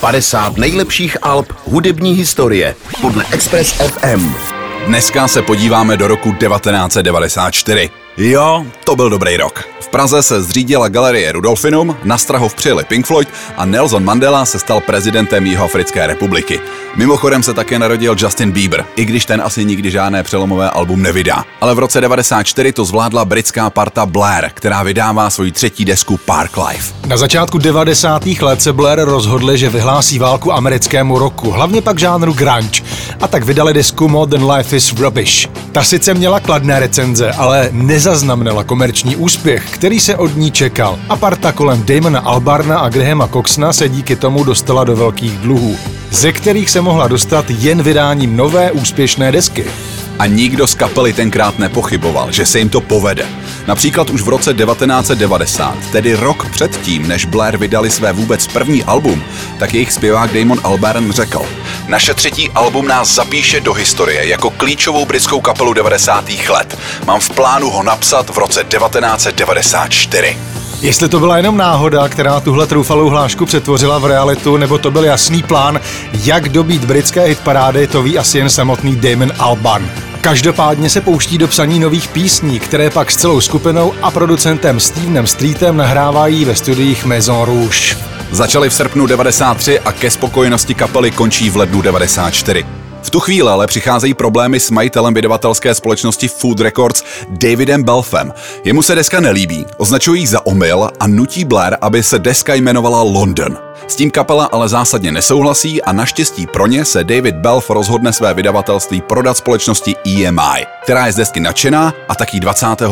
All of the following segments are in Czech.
50 nejlepších alb hudební historie podle Express FM. Dneska se podíváme do roku 1994. Jo, to byl dobrý rok. V Praze se zřídila galerie Rudolfinum, na Strahov přijeli Pink Floyd a Nelson Mandela se stal prezidentem Jihoafrické republiky. Mimochodem se také narodil Justin Bieber, i když ten asi nikdy žádné přelomové album nevydá. Ale v roce 94 to zvládla britská parta Blair, která vydává svoji třetí desku Park Life. Na začátku 90. let se Blair rozhodli, že vyhlásí válku americkému roku, hlavně pak žánru grunge, a tak vydali desku Modern Life is Rubbish. Ta sice měla kladné recenze, ale nezaznamenala komerční úspěch, který se od ní čekal. A parta kolem Damona Albarna a Grahama Coxna se díky tomu dostala do velkých dluhů, ze kterých se mohla dostat jen vydáním nové úspěšné desky. A nikdo z kapely tenkrát nepochyboval, že se jim to povede. Například už v roce 1990, tedy rok předtím, než Blair vydali své vůbec první album, tak jejich zpěvák Damon Albarn řekl Naše třetí album nás zapíše do historie jako klíčovou britskou kapelu 90. let. Mám v plánu ho napsat v roce 1994. Jestli to byla jenom náhoda, která tuhle troufalou hlášku přetvořila v realitu, nebo to byl jasný plán, jak dobít britské hitparády, to ví asi jen samotný Damon Albarn. Každopádně se pouští do psaní nových písní, které pak s celou skupinou a producentem Stevenem Streetem nahrávají ve studiích Maison Rouge. Začali v srpnu 93 a ke spokojenosti kapely končí v lednu 94. V tu chvíli ale přicházejí problémy s majitelem vydavatelské společnosti Food Records Davidem Belfem. Jemu se deska nelíbí, označují za omyl a nutí Blair, aby se deska jmenovala London. S tím kapela ale zásadně nesouhlasí a naštěstí pro ně se David Belf rozhodne své vydavatelství prodat společnosti EMI, která je z desky nadšená a taky 25.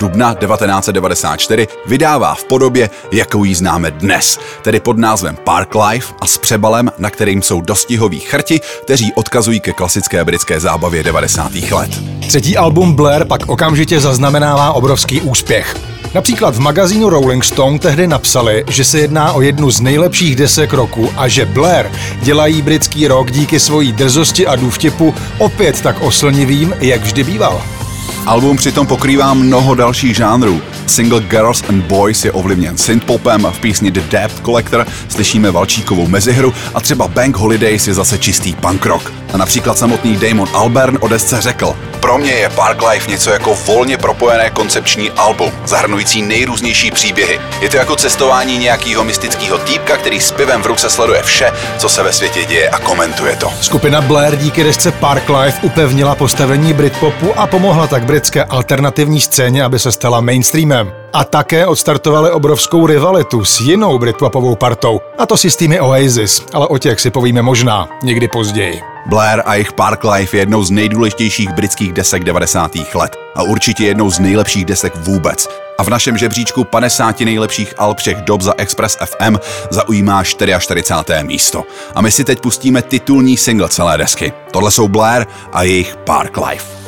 dubna 1994 vydává v podobě, jakou ji známe dnes, tedy pod názvem Park Life a s přebalem, na kterým jsou dostihoví chrti, kteří odkazují ke klasické britské zábavě 90. let. Třetí album Blair pak okamžitě zaznamenává obrovský úspěch. Například v magazínu Rolling Stone tehdy napsali, že se jedná o jednu z nejlepších desek roku a že Blair dělají britský rok díky svojí drzosti a důvtipu opět tak oslnivým, jak vždy býval. Album přitom pokrývá mnoho dalších žánrů. Single Girls and Boys je ovlivněn synthpopem, v písni The Debt Collector slyšíme Valčíkovou mezihru a třeba Bank Holidays je zase čistý punk rock. A například samotný Damon Albarn o desce řekl, pro mě je Park Life něco jako volně propojené koncepční album, zahrnující nejrůznější příběhy. Je to jako cestování nějakého mystického týpka, který s pivem v ruce sleduje vše, co se ve světě děje a komentuje to. Skupina Blair díky desce Park Life upevnila postavení Britpopu a pomohla tak britské alternativní scéně, aby se stala mainstreamem. A také odstartovali obrovskou rivalitu s jinou britpopovou partou, a to si s týmy Oasis, ale o těch si povíme možná někdy později. Blair a jejich Park Life je jednou z nejdůležitějších britských desek 90. let a určitě jednou z nejlepších desek vůbec. A v našem žebříčku 50 nejlepších alb všech dob za Express FM zaujímá 44. místo. A my si teď pustíme titulní single celé desky. Tohle jsou Blair a jejich Park Life.